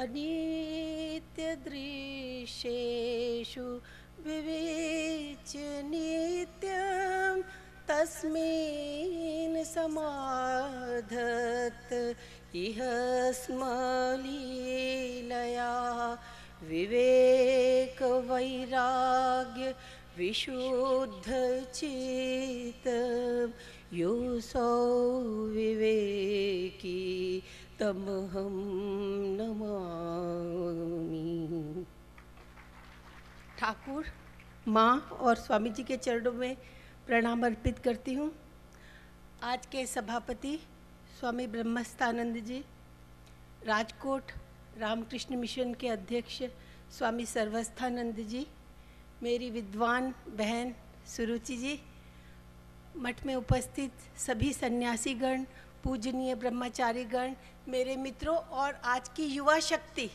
अनित्यदृश्येषु विवेच्य नित्यं तस्मिन् समाधत् इह स्म लीलया विवेकवैराग्य विशुद्धचित योऽसौ विवेकी तमहं नमामि। ठाकुर, माँ और स्वामी जी के चरणों में प्रणाम अर्पित करती हूँ। आज के सभापति स्वामी ब्रह्मस्थानंद जी, राजकोट रामकृष्ण मिशन के अध्यक्ष स्वामी सर्वस्थानंद जी, मेरी विद्वान बहन सुरुचि जी, मठ में उपस्थित सभी सन्यासीगण पूजनीय ब्रह्मचारी गण मेरे मित्रों और आज की युवा शक्ति,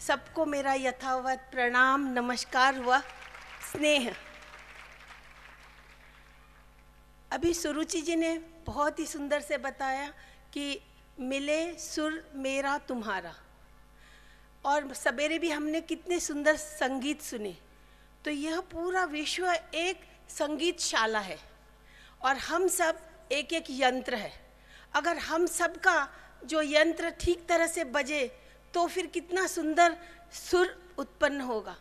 सबको मेरा यथावत प्रणाम, नमस्कार व स्नेह। अभी सुरुचि जी ने बहुत ही सुंदर से बताया कि मिले सुर मेरा तुम्हारा। और सवेरे भी हमने कितने सुंदर संगीत सुने। तो यह पूरा विश्व एक संगीत शाला है। और हम सब एक एक यंत्र है। अगर हम सब का जो यंत्र ठीक तरह से बजे तो फिर कितना सुंदर सुर उत्पन्न होगा।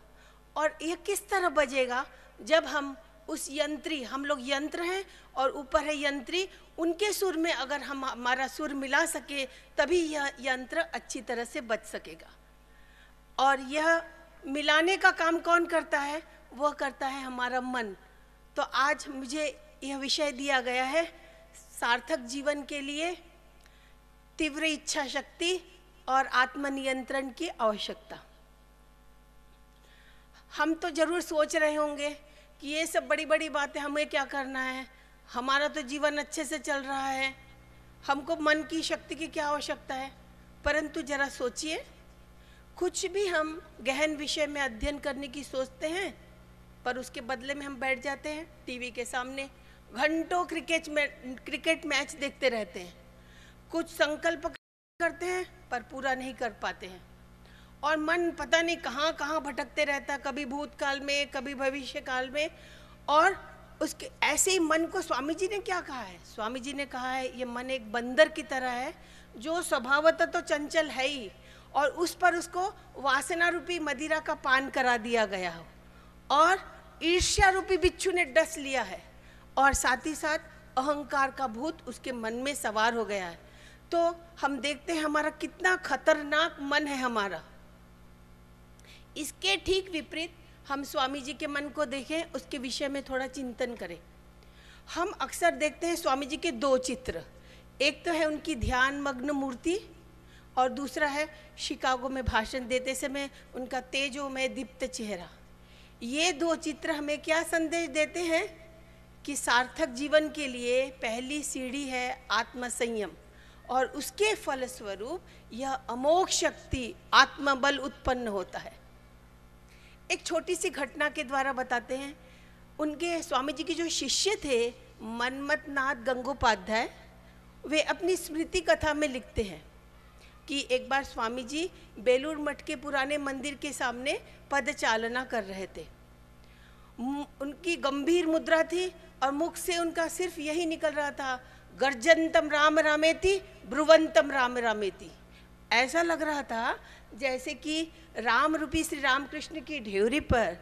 और यह किस तरह बजेगा? जब हम उस यंत्री, हम लोग यंत्र हैं और ऊपर है यंत्री, उनके सुर में अगर हम, हमारा सुर मिला सके, तभी यह यंत्र अच्छी तरह से बच सकेगा। और यह मिलाने का काम कौन करता है? वह करता है हमारा मन। तो आज मुझे यह विषय दिया गया है सार्थक जीवन के लिए तीव्र इच्छा शक्ति और आत्मनियंत्रण की आवश्यकता। हम तो ज़रूर सोच रहे होंगे कि ये सब बड़ी बड़ी बातें, हमें क्या करना है? हमारा तो जीवन अच्छे से चल रहा है। हमको मन की शक्ति की क्या आवश्यकता है? परंतु जरा सोचिए, कुछ भी हम गहन विषय में अध्ययन करने की सोचते हैं, पर उसके बदले में हम बैठ जाते हैं टीवी के सामने घंटों क्रिकेट में, क्रिकेट मैच देखते रहते हैं। कुछ संकल्प करते हैं, पर पूरा नहीं कर पाते हैं। और मन पता नहीं कहाँ कहाँ भटकते रहता कभी भूतकाल में, कभी भविष्य काल में। और उसके, ऐसे ही मन को स्वामी जी ने क्या कहा है? स्वामी जी ने कहा है, ये मन एक बंदर की तरह है, जो स्वभावतः तो चंचल है ही, और उस पर उसको वासना रूपी मदिरा का पान करा दिया गया हो। और ईर्ष्या रूपी बिच्छू ने डस लिया है। और साथ ही साथ अहंकार का भूत उसके मन में सवार हो गया है। तो हम देखते हैं हमारा कितना खतरनाक मन है हमारा। इसके ठीक विपरीत हम स्वामी जी के मन को देखें, उसके विषय में थोड़ा चिंतन करें। हम अक्सर देखते हैं स्वामी जी के दो चित्र। एक तो है उनकी ध्यान मग्न मूर्ति और दूसरा है शिकागो में भाषण देते समय उनका तेजोमय दीप्त चेहरा। ये दो चित्र हमें क्या संदेश देते हैं? कि सार्थक जीवन के लिए पहली सीढ़ी है आत्मसंयम और उसके फलस्वरूप यह अमोघ शक्ति, आत्मबल उत्पन्न होता है। एक छोटी सी घटना के द्वारा बताते हैं। उनके स्वामी जी के जो शिष्य थे मनमतनाथ गंगोपाध्याय, वे अपनी स्मृति कथा में लिखते हैं कि एक बार स्वामी जी बेलूर मठ के पुराने मंदिर के सामने पद चालना कर रहे थे। उनकी गंभीर मुद्रा थी और मुख से उनका सिर्फ़ यही निकल रहा था, गर्जनतम राम रामेति ब्रुवंतम राम रामेति। ऐसा लग रहा था जैसे कि राम रूपी श्री रामकृष्ण की ढेवरी पर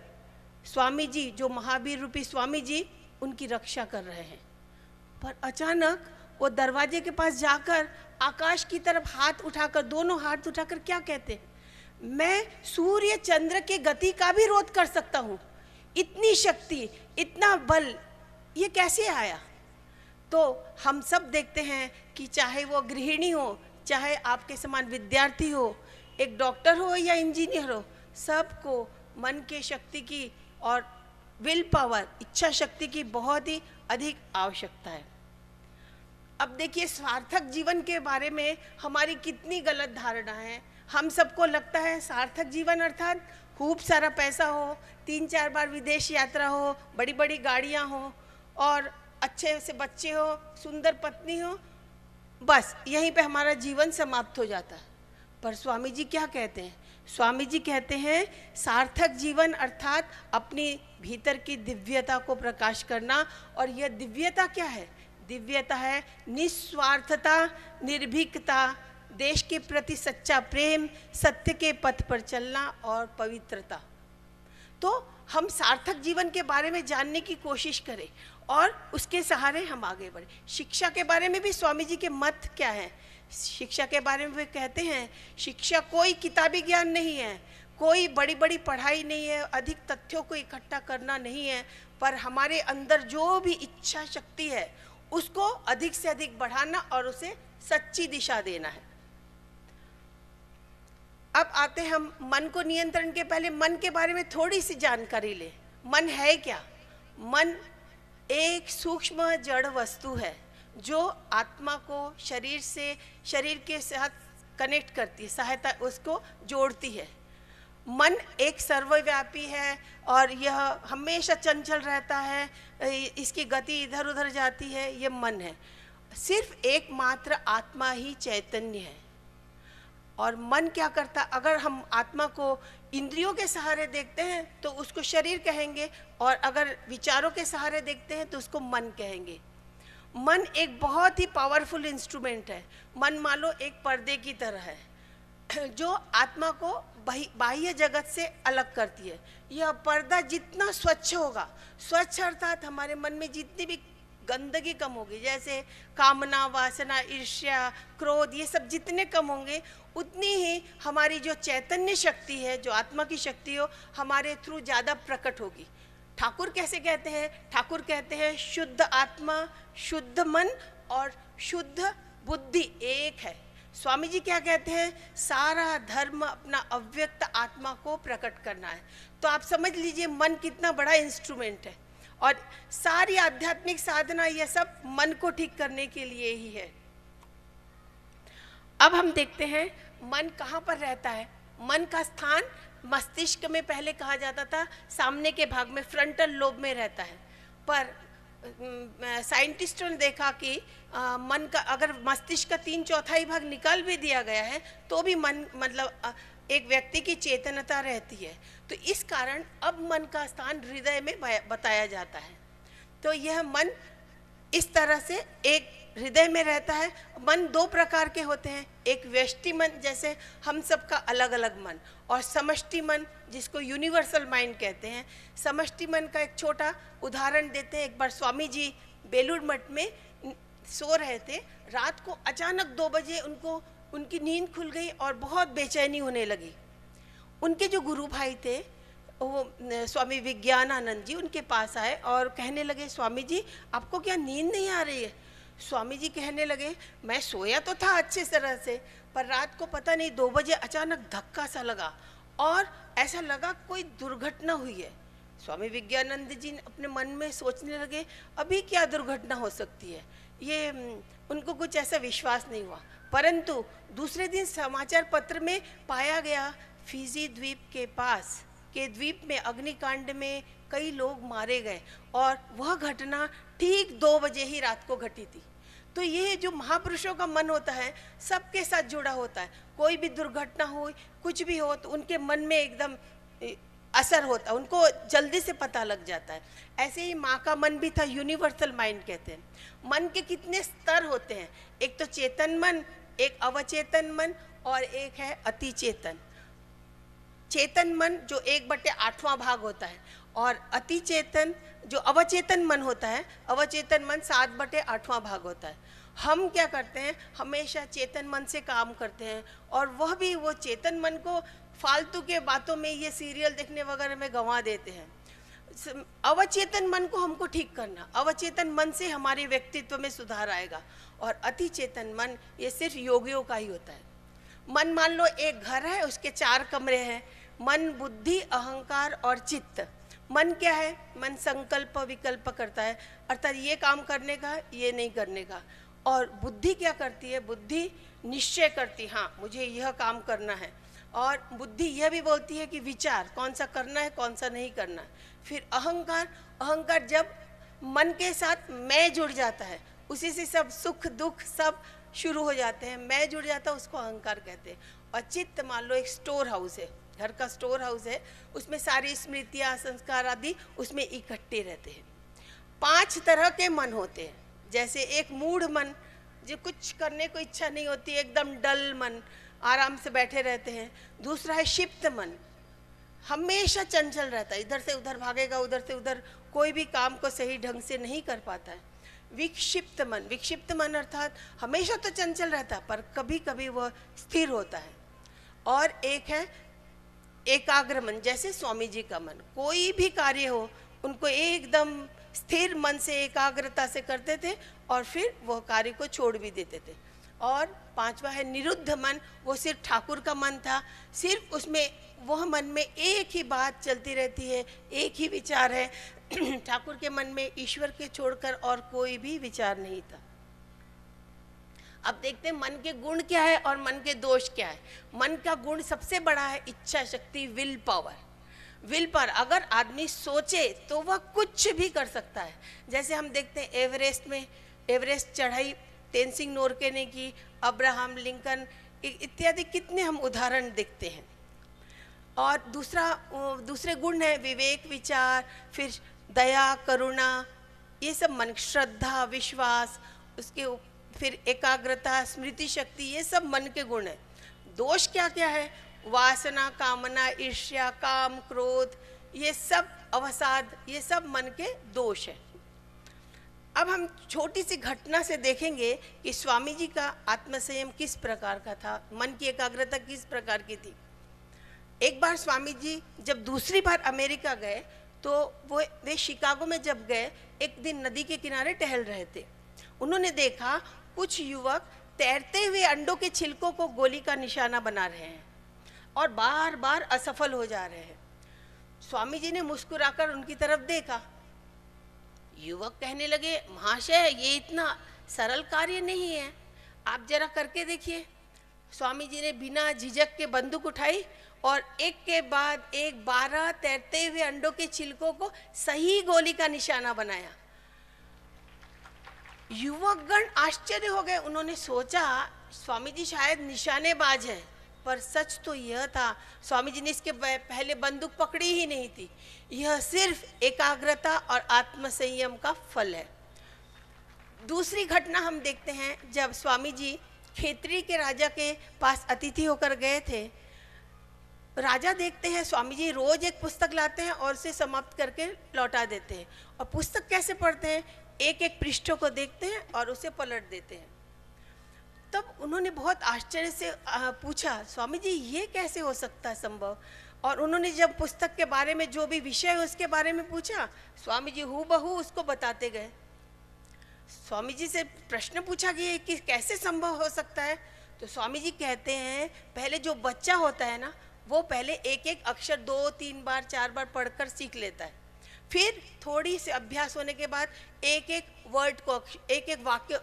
स्वामी जी जो महावीर रूपी स्वामी जी उनकी रक्षा कर रहे हैं। पर अचानक वो दरवाजे के पास जाकर आकाश की तरफ़ हाथ उठाकर, दोनों हाथ उठाकर क्या कहते मैं सूर्य चंद्र के गति का भी रोध कर सकता हूँ। इतनी शक्ति, इतना बल, ये कैसे आया? तो हम सब देखते हैं कि चाहे वो गृहिणी हो, चाहे आपके समान विद्यार्थी हो, एक डॉक्टर हो या इंजीनियर हो, सबको मन के शक्ति की और विल पावर, इच्छा शक्ति की बहुत ही अधिक आवश्यकता है। अब देखिए, सार्थक जीवन के बारे में हमारी कितनी गलत धारणा है। हम सबको लगता है सार्थक जीवन अर्थात खूब सारा पैसा हो, तीन चार बार विदेश यात्रा हो बड़ी बड़ी गाड़ियाँ हो, और अच्छे से बच्चे हो, सुंदर पत्नी हो, बस यहीं पे हमारा जीवन समाप्त हो जाता है। पर स्वामी जी क्या कहते हैं? स्वामी जी कहते हैं, सार्थक जीवन अर्थात अपनी भीतर की दिव्यता को प्रकाश करना, और यह दिव्यता क्या है? दिव्यता है निस्वार्थता, निर्भीकता देश के प्रति सच्चा प्रेम, सत्य के पथ पर चलना और पवित्रता। तो हम सार्थक जीवन के बारे में जानने की कोशिश करें और उसके सहारे हम आगे बढ़ें। शिक्षा के बारे में भी स्वामी जी के मत क्या हैं? शिक्षा के बारे में वे कहते हैं, शिक्षा कोई किताबी ज्ञान नहीं है, कोई बड़ी बड़ी पढ़ाई नहीं है, अधिक तथ्यों को इकट्ठा करना नहीं है, पर हमारे अंदर जो भी इच्छा शक्ति है, उसको अधिक से अधिक बढ़ाना और उसे सच्ची दिशा देना है। अब आते हम, मन को नियंत्रण के पहले, मन के बारे में थोड़ी सी जानकारी ले। मन है क्या? मन एक सूक्ष्म जड़ वस्तु है, जो आत्मा को शरीर से, शरीर के साथ कनेक्ट करती है, सहायता उसको जोड़ती है। मन एक सर्वव्यापी है और यह हमेशा चंचल रहता है इसकी गति इधर उधर जाती है यह मन है। सिर्फ़ एकमात्र आत्मा ही चैतन्य है। और मन क्या करता? अगर हम आत्मा को इंद्रियों के सहारे देखते हैं तो उसको शरीर कहेंगे, और अगर विचारों के सहारे देखते हैं तो उसको मन कहेंगे। मन एक बहुत ही पावरफुल इंस्ट्रूमेंट है। मन मान लो एक पर्दे की तरह है। जो आत्मा को बाह्य जगत से अलग करती है। यह पर्दा जितना स्वच्छ होगा, स्वच्छ अर्थात हमारे मन में जितनी भी गंदगी कम होगी, जैसे कामना वासना, ईर्ष्या, क्रोध, ये सब जितने कम होंगे, उतनी ही हमारी जो चैतन्य शक्ति है, जो आत्मा की शक्ति हो, हमारे थ्रू ज़्यादा प्रकट होगी। ठाकुर कैसे कहते हैं? ठाकुर कहते हैं, शुद्ध आत्मा, शुद्ध मन और शुद्ध बुद्धि एक है। स्वामी जी क्या कहते हैं? सारा धर्म अपना अव्यक्त आत्मा को प्रकट करना है। तो आप समझ लीजिए, मन कितना बड़ा इंस्ट्रूमेंट है। और सारी आध्यात्मिक साधना यह सब मन को ठीक करने के लिए ही है। अब हम देखते हैं, मन कहाँ पर रहता है? मन का स्थान मस्तिष्क में पहले कहा जाता था, सामने के भाग में फ्रंटल लोब में रहता है। पर साइंटिस्टों ने देखा कि आ, मन का अगर मस्तिष्क का तीन चौथाई भाग निकाल भी दिया गया है तो भी मन मतलब एक व्यक्ति की चेतनता रहती है। तो इस कारण अब मन का स्थान हृदय में बताया जाता है। तो यह मन इस तरह से एक हृदय में रहता है। मन दो प्रकार के होते हैं। एक व्यष्टि मन जैसे हम सबका अलग अलग मन और समष्टि मन जिसको यूनिवर्सल माइंड कहते हैं। समष्टि मन का एक छोटा उदाहरण देते हैं। एक बार स्वामी जी बेलूर मठ में सो रहे थे। रात को अचानक दो बजे उनको, उनकी नींद खुल गई और बहुत बेचैनी होने लगी। उनके जो गुरु भाई थे, वो स्वामी विज्ञानानंद जी उनके पास आए और कहने लगे, स्वामी जी, आपको क्या नींद नहीं आ रही है? स्वामी जी कहने लगे, मैं सोया तो था अच्छे तरह से, पर रात को पता नहीं दो बजे अचानक धक्का सा लगा और ऐसा लगा कोई दुर्घटना हुई है। स्वामी विज्ञानंद जी अपने मन में सोचने लगे, अभी क्या दुर्घटना हो सकती है? ये उनको कुछ ऐसा विश्वास नहीं हुआ। परंतु दूसरे दिन समाचार पत्र में पाया गया, फिजी द्वीप के पास, के द्वीप में अग्निकांड में कई लोग मारे गए और वह घटना ठीक दो बजे ही रात को घटी थी। तो ये जो महापुरुषों का मन होता है, सबके साथ जुड़ा होता है। कोई भी दुर्घटना हो कुछ भी हो तो उनके मन में एकदम असर होता उनको जल्दी से पता लग जाता है। ऐसे ही माँ का मन भी था यूनिवर्सल माइंड कहते हैं। मन के कितने स्तर होते हैं, एक तो चेतन मन, एक अवचेतन मन और एक है अति चेतन चेतन मन जो एक बटे आठवां भाग होता है और अति चेतन जो अवचेतन मन होता है, अवचेतन मन सात बटे आठवां भाग होता है। हम क्या करते हैं, हमेशा चेतन मन से काम करते हैं और वह भी वो चेतन मन को फालतू के बातों में ये सीरियल देखने वगैरह में गंवा देते हैं। अवचेतन मन को हमको ठीक करना, अवचेतन मन से हमारे व्यक्तित्व में सुधार आएगा और अति चेतन मन ये सिर्फ़ योगियों का ही होता है। मन मान लो एक घर है, उसके चार कमरे हैं, मन बुद्धि, अहंकार और चित्त। मन क्या है? मन संकल्प विकल्प करता है, अर्थात ये काम करने का, ये नहीं करने का। और बुद्धि क्या करती है? बुद्धि निश्चय करती हाँ मुझे यह काम करना है। और बुद्धि यह भी बोलती है कि विचार, कौन सा करना है, कौन सा नहीं करना फिर अहंकार अहंकार जब मन के साथ मैं जुड़ जाता है, उसी से सब सुख, दुख सब शुरू हो जाते हैं। मैं जुड़ जाता उसको अहंकार कहते हैं। और चित्त, मान लो एक स्टोर हाउस है, घर का स्टोर हाउस है, उसमें सारी स्मृतियाँ, संस्कार आदि उसमें इकट्ठे रहते हैं। पाँच तरह के मन होते हैं, जैसे एक मूढ़ मन, जो कुछ करने को इच्छा नहीं होती, एकदम डल मन आराम से बैठे रहते हैं। दूसरा है क्षिप्त मन। हमेशा चंचल रहता है। इधर से उधर भागेगा, उधर से उधर कोई भी काम को सही ढंग से नहीं कर पाता है। विक्षिप्त मन। विक्षिप्त मन अर्थात हमेशा तो चंचल रहता है, पर कभी कभी वह स्थिर होता है। और एक है एकाग्र मन, जैसे स्वामी जी का मन। कोई भी कार्य हो, उनको एकदम स्थिर मन से एकाग्रता से करते थे और फिर वह कार्य को छोड़ भी देते थे। और पांचवा है निरुद्ध मन, वो सिर्फ़ ठाकुर का मन था। सिर्फ़ उसमें, वह मन में एक ही बात चलती रहती है, एक ही विचार है। ठाकुर के मन में ईश्वर के छोड़कर और कोई भी विचार नहीं था। अब देखते हैं, मन के गुण क्या है और मन के दोष क्या है। मन का गुण सबसे बड़ा है इच्छा शक्ति विल पावर विल पर अगर आदमी सोचे तो वह कुछ भी कर सकता है। जैसे हम देखते हैं एवरेस्ट में एवरेस्ट चढ़ाई तेनसिंग नोरके ने की, अब्राहम लिंकन इत्यादि कितने हम उदाहरण देखते हैं। और दूसरा दूसरे गुण है विवेक, विचार, फिर दया, करुणा, ये सब मन, श्रद्धा, विश्वास, उसके फिर एकाग्रता, स्मृति शक्ति, ये सब मन के गुण है। दोष क्या क्या है? वासना, कामना, ईर्ष्या, काम, क्रोध, ये सब अवसाद, ये सब मन के दोष है। अब हम छोटी सी घटना से देखेंगे कि स्वामी जी का आत्मसंयम किस प्रकार का था, मन की एकाग्रता किस प्रकार की थी। एक बार स्वामी जी जब दूसरी बार अमेरिका गए तो वो, वे शिकागो में जब गए, एक दिन नदी के किनारे टहल रहे थे। उन्होंने देखा कुछ युवक तैरते हुए अंडों के छिलकों को गोली का निशाना बना रहे हैं और बार बार असफल हो जा रहे हैं। स्वामी जी ने मुस्कुराकर उनकी तरफ़ देखा युवक कहने लगे, महाशय, ये इतना सरल कार्य नहीं है। आप जरा करके देखिए। स्वामी जी ने बिना झिझक के बंदूक उठाई और एक के बाद एक बारह तैरते हुए अंडों के छिलकों को सही गोली का निशाना बनाया। युवकगण आश्चर्य हो गए। उन्होंने सोचा, स्वामी जी, शायद निशानेबाज है। पर सच तो यह था, स्वामी जी ने इसके पहले बंदूक पकड़ी ही नहीं थी। यह सिर्फ़ एकाग्रता और आत्मसंयम का फल है। दूसरी घटना हम देखते हैं, जब स्वामी जी खेतरी के राजा के पास अतिथि होकर गए थे। राजा देखते हैं, स्वामी जी रोज एक पुस्तक लाते हैं और उसे समाप्त करके लौटा देते हैं। और पुस्तक कैसे पढ़ते हैं? एक एक पृष्ठों को देखते हैं और उसे पलट देते हैं। तब उन्होंने बहुत आश्चर्य से पूछा स्वामी जी ये कैसे हो सकता है संभव? और उन्होंने जब पुस्तक के बारे में, जो भी विषय है उसके बारे में पूछा स्वामी जी हु बहू उसको बताते गए। स्वामी जी से प्रश्न पूछा गया कि कैसे संभव हो सकता है? तो स्वामी जी कहते हैं, पहले जो बच्चा होता है ना, वो पहले एक एक अक्षर दो, तीन बार, चार बार पढ़कर सीख लेता है। फिर थोड़ी से अभ्यास होने के बाद एक एक वर्ड को एक एक वाक्य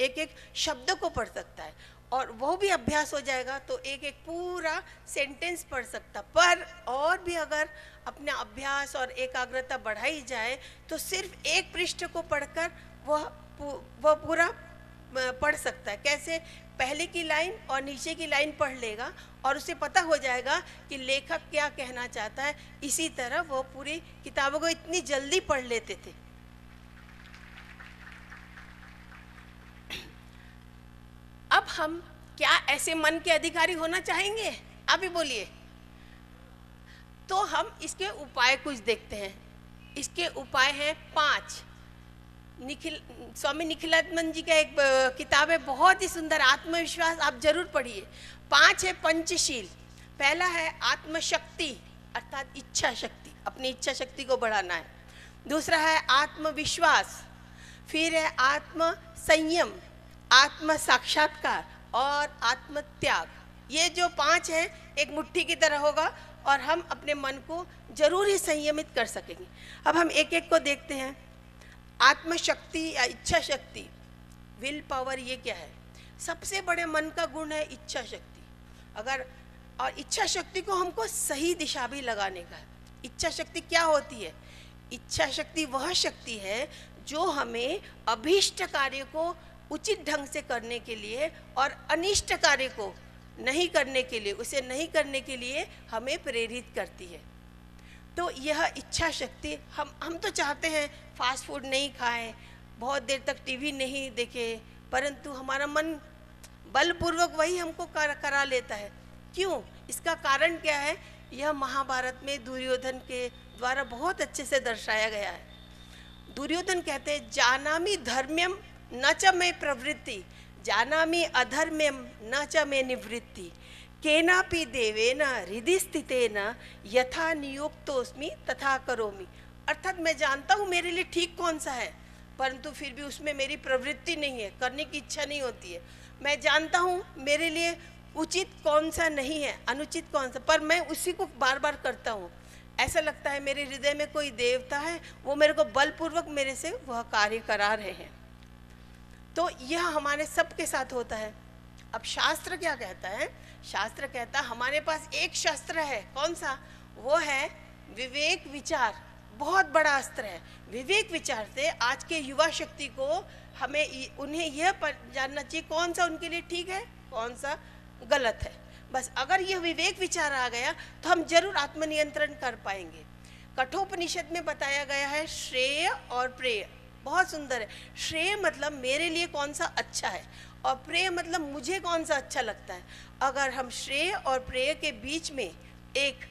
एक एक शब्द को पढ़ सकता है। और वो भी अभ्यास हो जाएगा तो एक एक पूरा सेंटेंस पढ़ सकता। पर और भी अगर अपना अभ्यास और एकाग्रता बढ़ाई जाए तो सिर्फ़ एक पृष्ठ को पढ़कर वह वह पूरा पढ़ सकता है। कैसे? पहले की लाइन और नीचे की लाइन पढ़ लेगा और उसे पता हो जाएगा कि लेखक क्या कहना चाहता है। इसी तरह वो पूरी किताबों को इतनी जल्दी पढ़ लेते थे। अब हम क्या ऐसे मन के अधिकारी होना चाहेंगे? आप ही बोलिए। तो हम इसके उपाय कुछ देखते हैं। इसके उपाय हैं पाँच। निखिल, स्वामी निखिलात्मन जी का एक किताब है, बहुत ही सुंदर, आत्मविश्वास, आप ज़रूर पढ़िए। पाँच है पंचशील। पहला है आत्मशक्ति, अर्थात इच्छा शक्ति अपनी इच्छा शक्ति को बढ़ाना है। दूसरा है आत्मविश्वास, फिर है आत्म संयम आत्म साक्षात्कार और आत्म त्याग ये जो पाँच है, एक मुट्ठी की तरह होगा और हम अपने मन को ज़रूर ही संयमित कर सकेंगे। अब हम एक एक को देखते हैं। आत्मशक्ति या इच्छा शक्ति विल पावर ये क्या है? सबसे बड़े मन का गुण है इच्छा शक्ति अगर, और इच्छा शक्ति को हमको सही दिशा भी लगाने का है। इच्छा शक्ति क्या होती है? इच्छा शक्ति वह शक्ति है जो हमें अभीष्ट कार्य को उचित ढंग से करने के लिए और अनिष्ट कार्य को नहीं करने के लिए, उसे नहीं करने के लिए हमें प्रेरित करती है। तो यह इच्छा शक्ति हम हम तो चाहते हैं फास्ट फ़ूड नहीं खाएँ बहुत देर तक टीवी नहीं देखें परंतु हमारा मन बलपूर्वक वही हमको कर, करा लेता है। क्यों? इसका कारण क्या है? यह महाभारत में दुर्योधन के द्वारा बहुत अच्छे से दर्शाया गया है। दुर्योधन कहते हैं जानामी धर्म्यम न च मैं प्रवृत्ति जानामी अधर्म्यम न च मैं निवृत्ति। केनापि देवेन हृदय स्थितेन यथा नियोक्तोस्मि तथा करोमि। अर्थात मैं जानता हूँ मेरे लिए ठीक कौन सा है, परंतु फिर भी उसमें मेरी प्रवृत्ति नहीं है, करने की इच्छा नहीं होती है। मैं जानता हूँ मेरे लिए उचित कौन सा नहीं है, अनुचित कौन सा, पर मैं उसी को बार बार करता हूँ। ऐसा लगता है मेरे हृदय में कोई देवता है, वो मेरे को बलपूर्वक मेरे से वह कार्य करा रहे हैं। तो यह हमारे सबके साथ होता है। अब शास्त्र क्या कहता है? शास्त्र कहता हमारे पास एक शस्त्र है। कौन सा? वो है विवेक विचार। बहुत बड़ा अस्त्र है। विवेक विचार से आज के युवा शक्ति को हमें उन्हें यह जानना चाहिए, कौन सा उनके लिए ठीक है, कौन सा गलत है। बस अगर यह विवेक विचार आ गया तो हम ज़रूर आत्मनियंत्रण कर पाएँगे। कठोपनिषद में बताया गया है, श्रेय और प्रेय। बहुत सुंदर है। श्रेय मतलब मेरे लिए कौन सा अच्छा है और प्रेय मतलब मुझे कौन सा अच्छा लगता है? अगर हम श्रेय और प्रेय के बीच में एक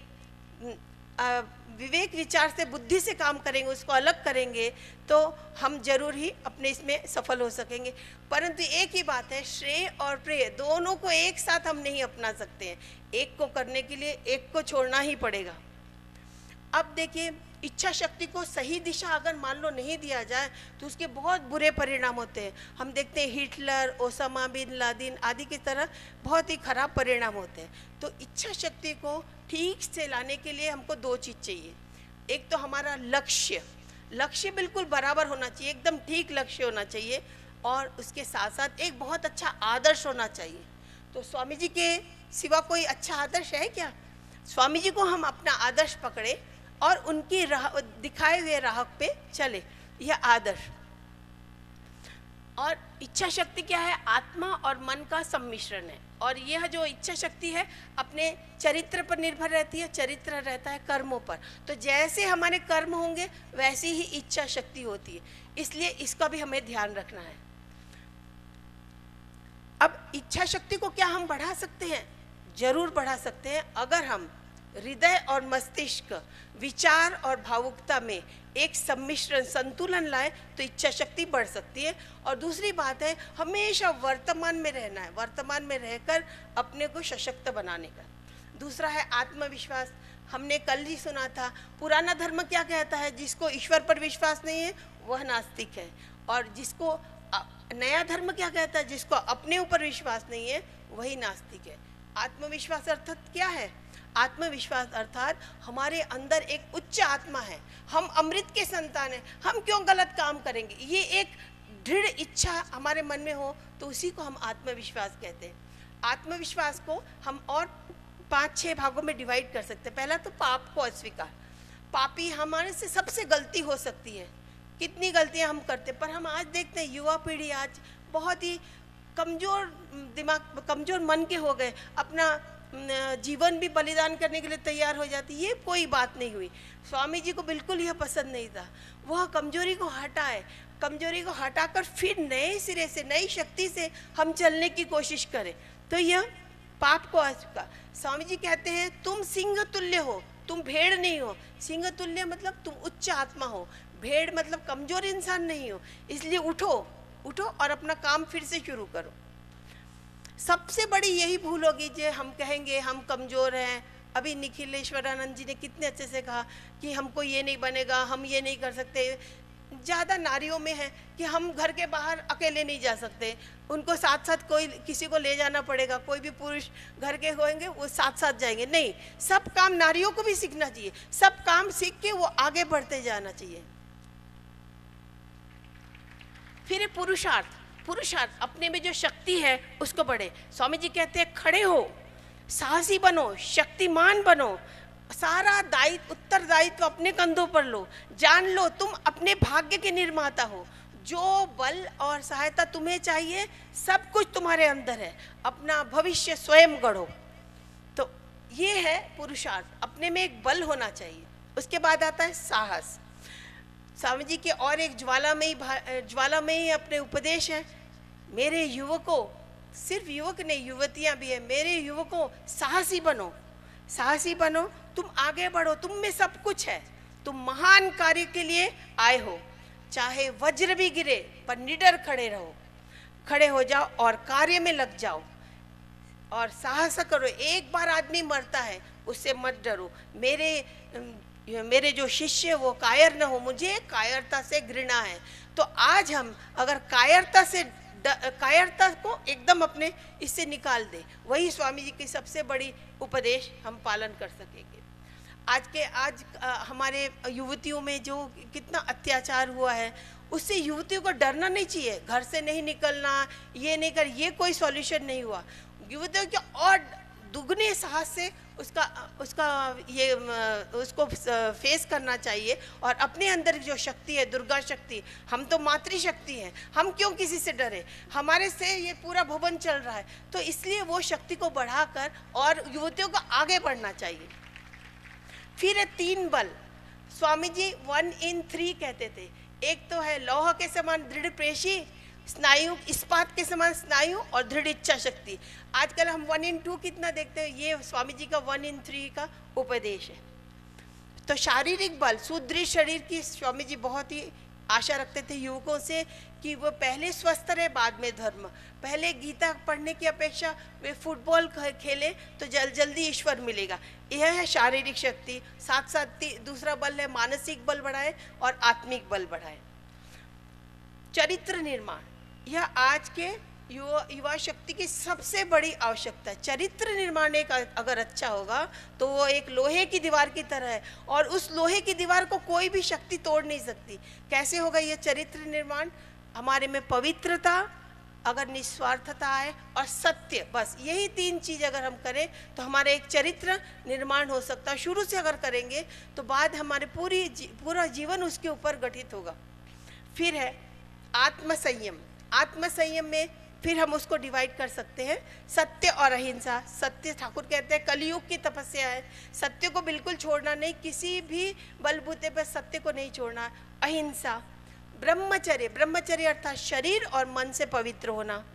विवेक विचार से, बुद्धि से काम करेंगे, उसको अलग करेंगे तो हम ज़रूर ही अपने इसमें सफल हो सकेंगे। परंतु एक ही बात है, श्रेय और प्रेय दोनों को एक साथ हम नहीं अपना सकते हैं। एक को करने के लिए, एक को छोड़ना ही पड़ेगा। अब देखिए इच्छा शक्ति को सही दिशा अगर मान लो नहीं दिया जाए तो उसके बहुत बुरे परिणाम होते हैं। हम देखते हैं हिटलर, ओसामा बिन लादिन आदि की तरह बहुत ही खराब परिणाम होते हैं। तो इच्छा शक्ति को ठीक से लाने के लिए हमको दो चीज़ चाहिए। एक तो हमारा लक्ष्य लक्ष्य बिल्कुल बराबर होना चाहिए, एकदम ठीक लक्ष्य होना चाहिए और उसके साथ साथ एक बहुत अच्छा आदर्श होना चाहिए। तो स्वामी जी के सिवा कोई अच्छा आदर्श है क्या? स्वामी जी को हम अपना आदर्श पकड़े और उनकी राह, दिखाए हुए राह पे चले। यह आदर्श और इच्छा शक्ति क्या है? आत्मा और मन का सम्मिश्रण है। और यह जो इच्छा शक्ति है, अपने चरित्र पर निर्भर रहती है, चरित्र रहता है कर्मों पर। तो जैसे हमारे कर्म होंगे, वैसी ही इच्छा शक्ति होती है। इसलिए इसका भी हमें ध्यान रखना है। अब इच्छा शक्ति को क्या हम बढ़ा सकते हैं? ज़रूर बढ़ा सकते हैं। अगर हम हृदय और मस्तिष्क, विचार और भावुकता में एक सम्मिश्रण संतुलन लाए तो इच्छा शक्ति बढ़ सकती है। और दूसरी बात है, हमेशा वर्तमान में रहना है। वर्तमान में रहकर अपने को सशक्त बनाने का। दूसरा है आत्मविश्वास। हमने कल ही सुना था, पुराना धर्म क्या कहता है? जिसको ईश्वर पर विश्वास नहीं है, वह नास्तिक है। और जिसको नया धर्म क्या कहता है? जिसको अपने ऊपर विश्वास नहीं है, वही नास्तिक है। आत्मविश्वास अर्थात क्या है? आत्मविश्वास अर्थात हमारे अंदर एक उच्च आत्मा है। हम अमृत के संतान हैं। हम क्यों गलत काम करेंगे? ये एक दृढ़ इच्छा हमारे मन में हो तो उसी को हम आत्मविश्वास कहते हैं। आत्मविश्वास को हम और पाँच छह भागों में डिवाइड कर सकते हैं। पहला तो पाप को अस्वीकार। पापी हमारे से सबसे गलती हो सकती है। कितनी गलतियाँ हम करते पर हम आज देखते हैं, युवा पीढ़ी आज बहुत ही कमज़ोर दिमाग, कमज़ोर मन के हो गए। अपना जीवन भी बलिदान करने के लिए तैयार हो जाती, ये कोई बात नहीं हुई। स्वामी जी को बिल्कुल यह पसंद नहीं था। वह कमज़ोरी को हटाए, कमज़ोरी को हटाकर फिर नए सिरे से, नई शक्ति से हम चलने की कोशिश करें। तो यह पाप को का स्वामी जी कहते हैं, तुम सिंह तुल्य हो, तुम भेड़ नहीं हो। सिंह तुल्य मतलब तुम उच्च आत्मा हो। भेड़ मतलब कमज़ोर इंसान नहीं हो। इसलिए उठो उठो और अपना काम फिर से शुरू करो। सबसे बड़ी यही भूल होगी जो हम कहेंगे, हम कमज़ोर हैं। अभी निखिलेश्वरानंद जी ने कितने अच्छे से कहा कि हमको ये नहीं बनेगा, हम ये नहीं कर सकते। ज़्यादा नारियों में है कि हम घर के बाहर अकेले नहीं जा सकते। उनको साथ साथ कोई, किसी को ले जाना पड़ेगा। कोई भी पुरुष घर के होंगे, वो साथ साथ जाएँगे। नहीं, सब काम नारियों को भी सीखना चाहिए। सब काम सीख के वो आगे बढ़ते जाना चाहिए। फिर पुरुषार्थ। पुरुषार्थ, अपने में जो शक्ति है, उसको बढ़े। स्वामी जी कहते हैं, खड़े हो, साहसी बनो, शक्तिमान बनो, सारा दायित्व उत्तरदायित्व अपने कंधों पर लो। जान लो, तुम अपने भाग्य के निर्माता हो। जो बल और सहायता तुम्हें चाहिए, सब कुछ तुम्हारे अंदर है। अपना भविष्य स्वयं गढ़ो। तो ये है पुरुषार्थ। अपने में एक बल होना चाहिए। उसके बाद आता है साहस। स्वामी जी के और एक ज्वालामयी ज्वालामयी अपने उपदेश हैं। मेरे युवकों, सिर्फ़ युवक नहीं, युवतियाँ भी है। मेरे युवकों, साहसी बनो। साहसी बनो, तुम आगे बढ़ो, तुम में सब कुछ है। तुम महान कार्य के लिए आए हो। चाहे वज्र भी गिरे, पर निडर खड़े रहो। खड़े हो जाओ और कार्य में लग जाओ। और साहस करो, एक बार आदमी मरता है उससे मत डरो। मेरे मेरे जो शिष्य वो कायर न हो मुझे कायरता से घृणा है। तो आज हम अगर कायरता से कायरता को एकदम अपने इससे निकाल दे वही स्वामी जी की सबसे बड़ी उपदेश हम पालन कर सकेंगे। आज के आज आ, हमारे युवतियों में जो कितना अत्याचार हुआ है उससे युवतियों को डरना नहीं चाहिए घर से नहीं निकलना ये नहीं कर ये कोई सॉल्यूशन नहीं हुआ। युवतियों के और दुगने साहस से उसका उसका ये उसको फेस करना चाहिए और अपने अंदर जो शक्ति है, दुर्गा शक्ति, हम तो मातृशक्ति हैं। हम क्यों किसी से डरे? हमारे से ये पूरा भुवन चल रहा है। तो इसलिए वो शक्ति को बढ़ाकर और युवतियों को आगे बढ़ना चाहिए। फिर है तीन बल। Swami ji one in three कहते थे। एक तो है लौह के समान दृढ़ प्रेशी स्नायु, इस्पात के समान स्नायु और दृढ़ इच्छा शक्ति। आजकल हम वन इन टू कितना देखते हैं? ये स्वामी जी का वन इन थ्री का उपदेश है। तो शारीरिक बल, सुदृढ़ शरीर की स्वामी जी बहुत ही आशा रखते थे युवकों से कि वो पहले स्वस्थ रहे बाद में धर्म। पहले गीता पढ़ने की अपेक्षा वे फुटबॉल खेले तो जल, जल्दी ईश्वर मिलेगा। यह है शारीरिक शक्ति। साथ साथ दूसरा बल है मानसिक बल बढ़ाए और आत्मिक बल बढ़ाए। चरित्र निर्माण। यह आज के युवा युवा शक्ति की सबसे बड़ी आवश्यकता है चरित्र निर्माण एक अगर अच्छा होगा तो वो एक लोहे की दीवार की तरह है। और उस लोहे की दीवार को कोई भी शक्ति तोड़ नहीं सकती। कैसे होगा ये चरित्र निर्माण? हमारे में पवित्रता अगर निस्वार्थता आए और सत्य बस यही तीन चीज़ अगर हम करें तो हमारा एक चरित्र निर्माण हो सकता। है शुरू से अगर करेंगे तो बाद हमारे पूरी जी, पूरा जीवन उसके ऊपर गठित होगा। फिर है आत्मसंयम। आत्मसंयम में फिर हम उसको डिवाइड कर सकते हैं। सत्य और अहिंसा। सत्य ठाकुर कहते हैं, कलयुग की तपस्या है। सत्य को बिल्कुल छोड़ना नहीं, किसी भी बलबूते पर सत्य को नहीं छोड़ना। अहिंसा। ब्रह्मचर्य। ब्रह्मचर्य अर्थात शरीर और मन से पवित्र होना।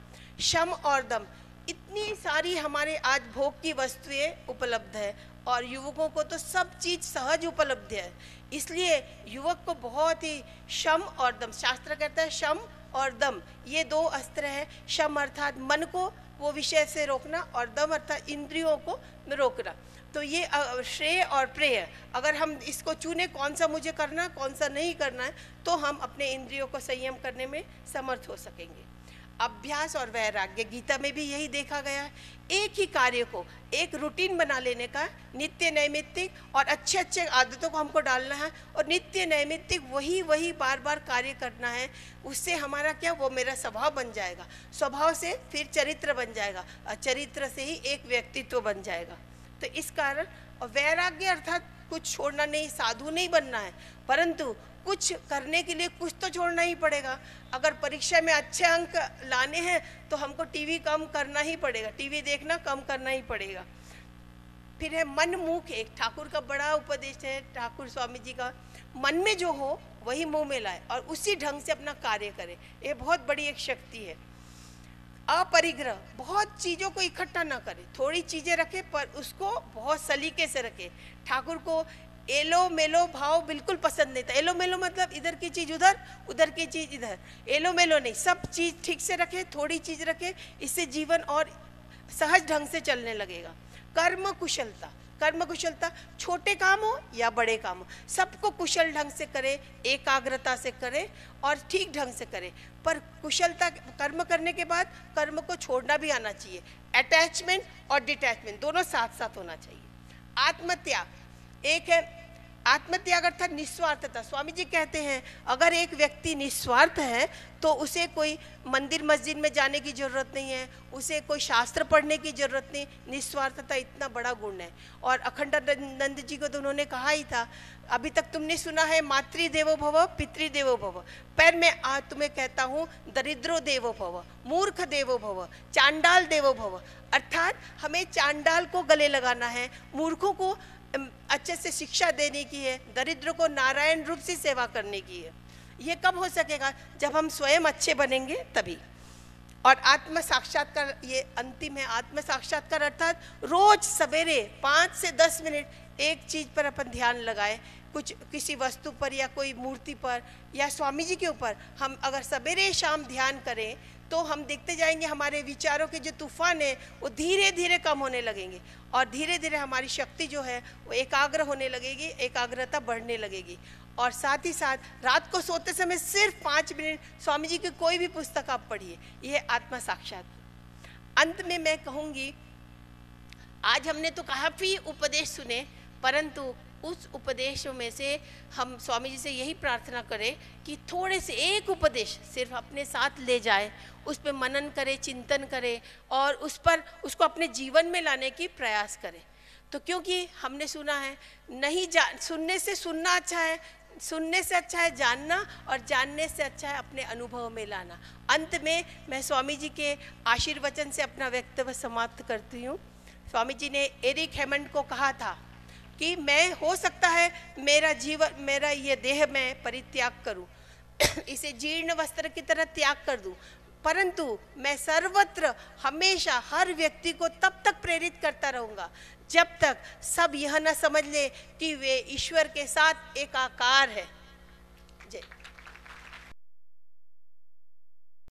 शम और दम। इतनी सारी हमारे आज भोग की वस्तुएँ उपलब्ध है और युवकों को तो सब चीज़ सहज उपलब्ध है। इसलिए युवक को बहुत ही शम और दम। शास्त्र कहता है, शम और दम। ये दो अस्त्र है, शम अर्थात मन को, वो विषय से रोकना और दम अर्थात इंद्रियों को रोकना। तो ये श्रेय और प्रेय। अगर हम इसको चुने, कौन सा मुझे करना, कौन सा नहीं करना है तो हम अपने इंद्रियों को संयम करने में समर्थ हो सकेंगे। अभ्यास और वैराग्य गीता में भी यही देखा गया है। एक ही कार्य को, एक रूटीन बना लेने का, नित्य नैमित्तिक और अच्छे अच्छे आदतों को हमको डालना है और नित्य नैमित्तिक वही वही बार बार कार्य करना है, उससे हमारा क्या, वो मेरा स्वभाव बन जाएगा। स्वभाव से फिर चरित्र बन जाएगा, और चरित्र से ही एक व्यक्तित्व बन जाएगा। तो इस कारण वैराग्य अर्थात कुछ छोड़ना नहीं, साधु नहीं बनना है, परंतु कुछ करने के लिए कुछ तो छोड़ना ही पड़ेगा। अगर परीक्षा में अच्छे अंक लाने हैं तो हमको टीवी कम करना ही पड़ेगा। टीवी देखना कम करना ही पड़ेगा। फिर है मन मुख एक। ठाकुर का बड़ा उपदेश है, ठाकुर स्वामी जी का। मन में जो हो, वही मुँह में लाए और उसी ढंग से अपना कार्य करे। ये बहुत बड़ी एक शक्ति है। अपरिग्रह। बहुत चीज़ों को इकट्ठा ना करे। थोड़ी चीज़ें रखे, पर उसको बहुत सलीके से रखे। ठाकुर को एलो मेलो भाव बिल्कुल पसंद नहीं था। एलो मेलो मतलब इधर की चीज़ उधर उधर की चीज़ इधर। एलो मेलो नहीं, सब चीज़ ठीक से रखे, थोड़ी चीज़ रखे, इससे जीवन और सहज ढंग से चलने लगेगा। कर्म कुशलता कर्म कुशलता, छोटे काम हो या बड़े काम हो, सबको कुशल ढंग से करे, एकाग्रता से करे और ठीक ढंग से करे। पर कुशलता, कर्म करने के बाद कर्म को छोड़ना भी आना चाहिए। अटैचमेंट और डिटैचमेंट दोनों साथ साथ होना चाहिए। आत्मत्याग एक है आत्मत्याग अर्थात निस्वार्थता। स्वामी जी कहते हैं, अगर एक व्यक्ति निस्वार्थ है तो उसे कोई मंदिर मस्जिद में जाने की ज़रूरत नहीं है, उसे कोई शास्त्र पढ़ने की ज़रूरत नहीं, निस्वार्थता इतना बड़ा गुण है। और अखंडानंद जी को तो उन्होंने कहा ही था, अभी तक तुमने सुना है मातृ देवो भव पितृ देवो भव। पर मैं आज तुम्हें कहता हूँ, दरिद्रो देवो भव, मूर्ख देवो भव, चांडाल देवो भव। अर्थात हमें चांडाल को गले लगाना है, मूर्खों को अच्छे से शिक्षा देने की है, दरिद्र को नारायण रूप से सेवा करने की है। ये कब हो सकेगा? जब हम स्वयं अच्छे बनेंगे तभी। और आत्म साक्षात्कार ये अंतिम है आत्म साक्षात्कार अर्थात रोज सवेरे पाँच से दस मिनट एक चीज़ पर अपन ध्यान लगाए। कुछ, किसी वस्तु पर या कोई मूर्ति पर या स्वामी जी के ऊपर हम अगर सवेरे शाम ध्यान करें तो हम देखते जाएँगे हमारे विचारों के जो तूफ़ान है, वो धीरे धीरे कम होने लगेंगे। और धीरे धीरे हमारी शक्ति जो है, वो एकाग्र होने लगेगी, एकाग्रता बढ़ने लगेगी। और साथ ही साथ, रात को सोते समय सिर्फ़ पाँच मिनट स्वामी जी की कोई भी पुस्तक आप पढ़िए यह आत्मा साक्षात। अंत में मैं कहूँगी, आज हमने तो काफ़ी उपदेश सुने। परंतु उस उपदेश में से हम स्वामी जी से यही प्रार्थना करें कि थोड़े से एक उपदेश सिर्फ़ अपने साथ ले जाए, उस पर मनन करें, चिंतन करें और उस पर उसको अपने जीवन में लाने की प्रयास करें। तो क्योंकि हमने सुना है, नहीं जा, सुनने से सुनना अच्छा है, सुनने से अच्छा है जानना और जानने से अच्छा है अपने अनुभव में लाना। अंत में मैं स्वामी जी के आशीर्वचन से अपना वक्तव्य समाप्त करती हूँ। स्वामी जी ने एरिक हेमंड को कहा था कि मैं, हो सकता है मेरा जीवन, मेरा ये देह मैं परित्याग करूँ। इसे जीर्ण वस्त्र की तरह त्याग कर दूँ। परंतु मैं सर्वत्र, हमेशा हर व्यक्ति को तब तक प्रेरित करता रहूँगा, जब तक सब यह न समझ ले कि वे ईश्वर के साथ एक आकार है।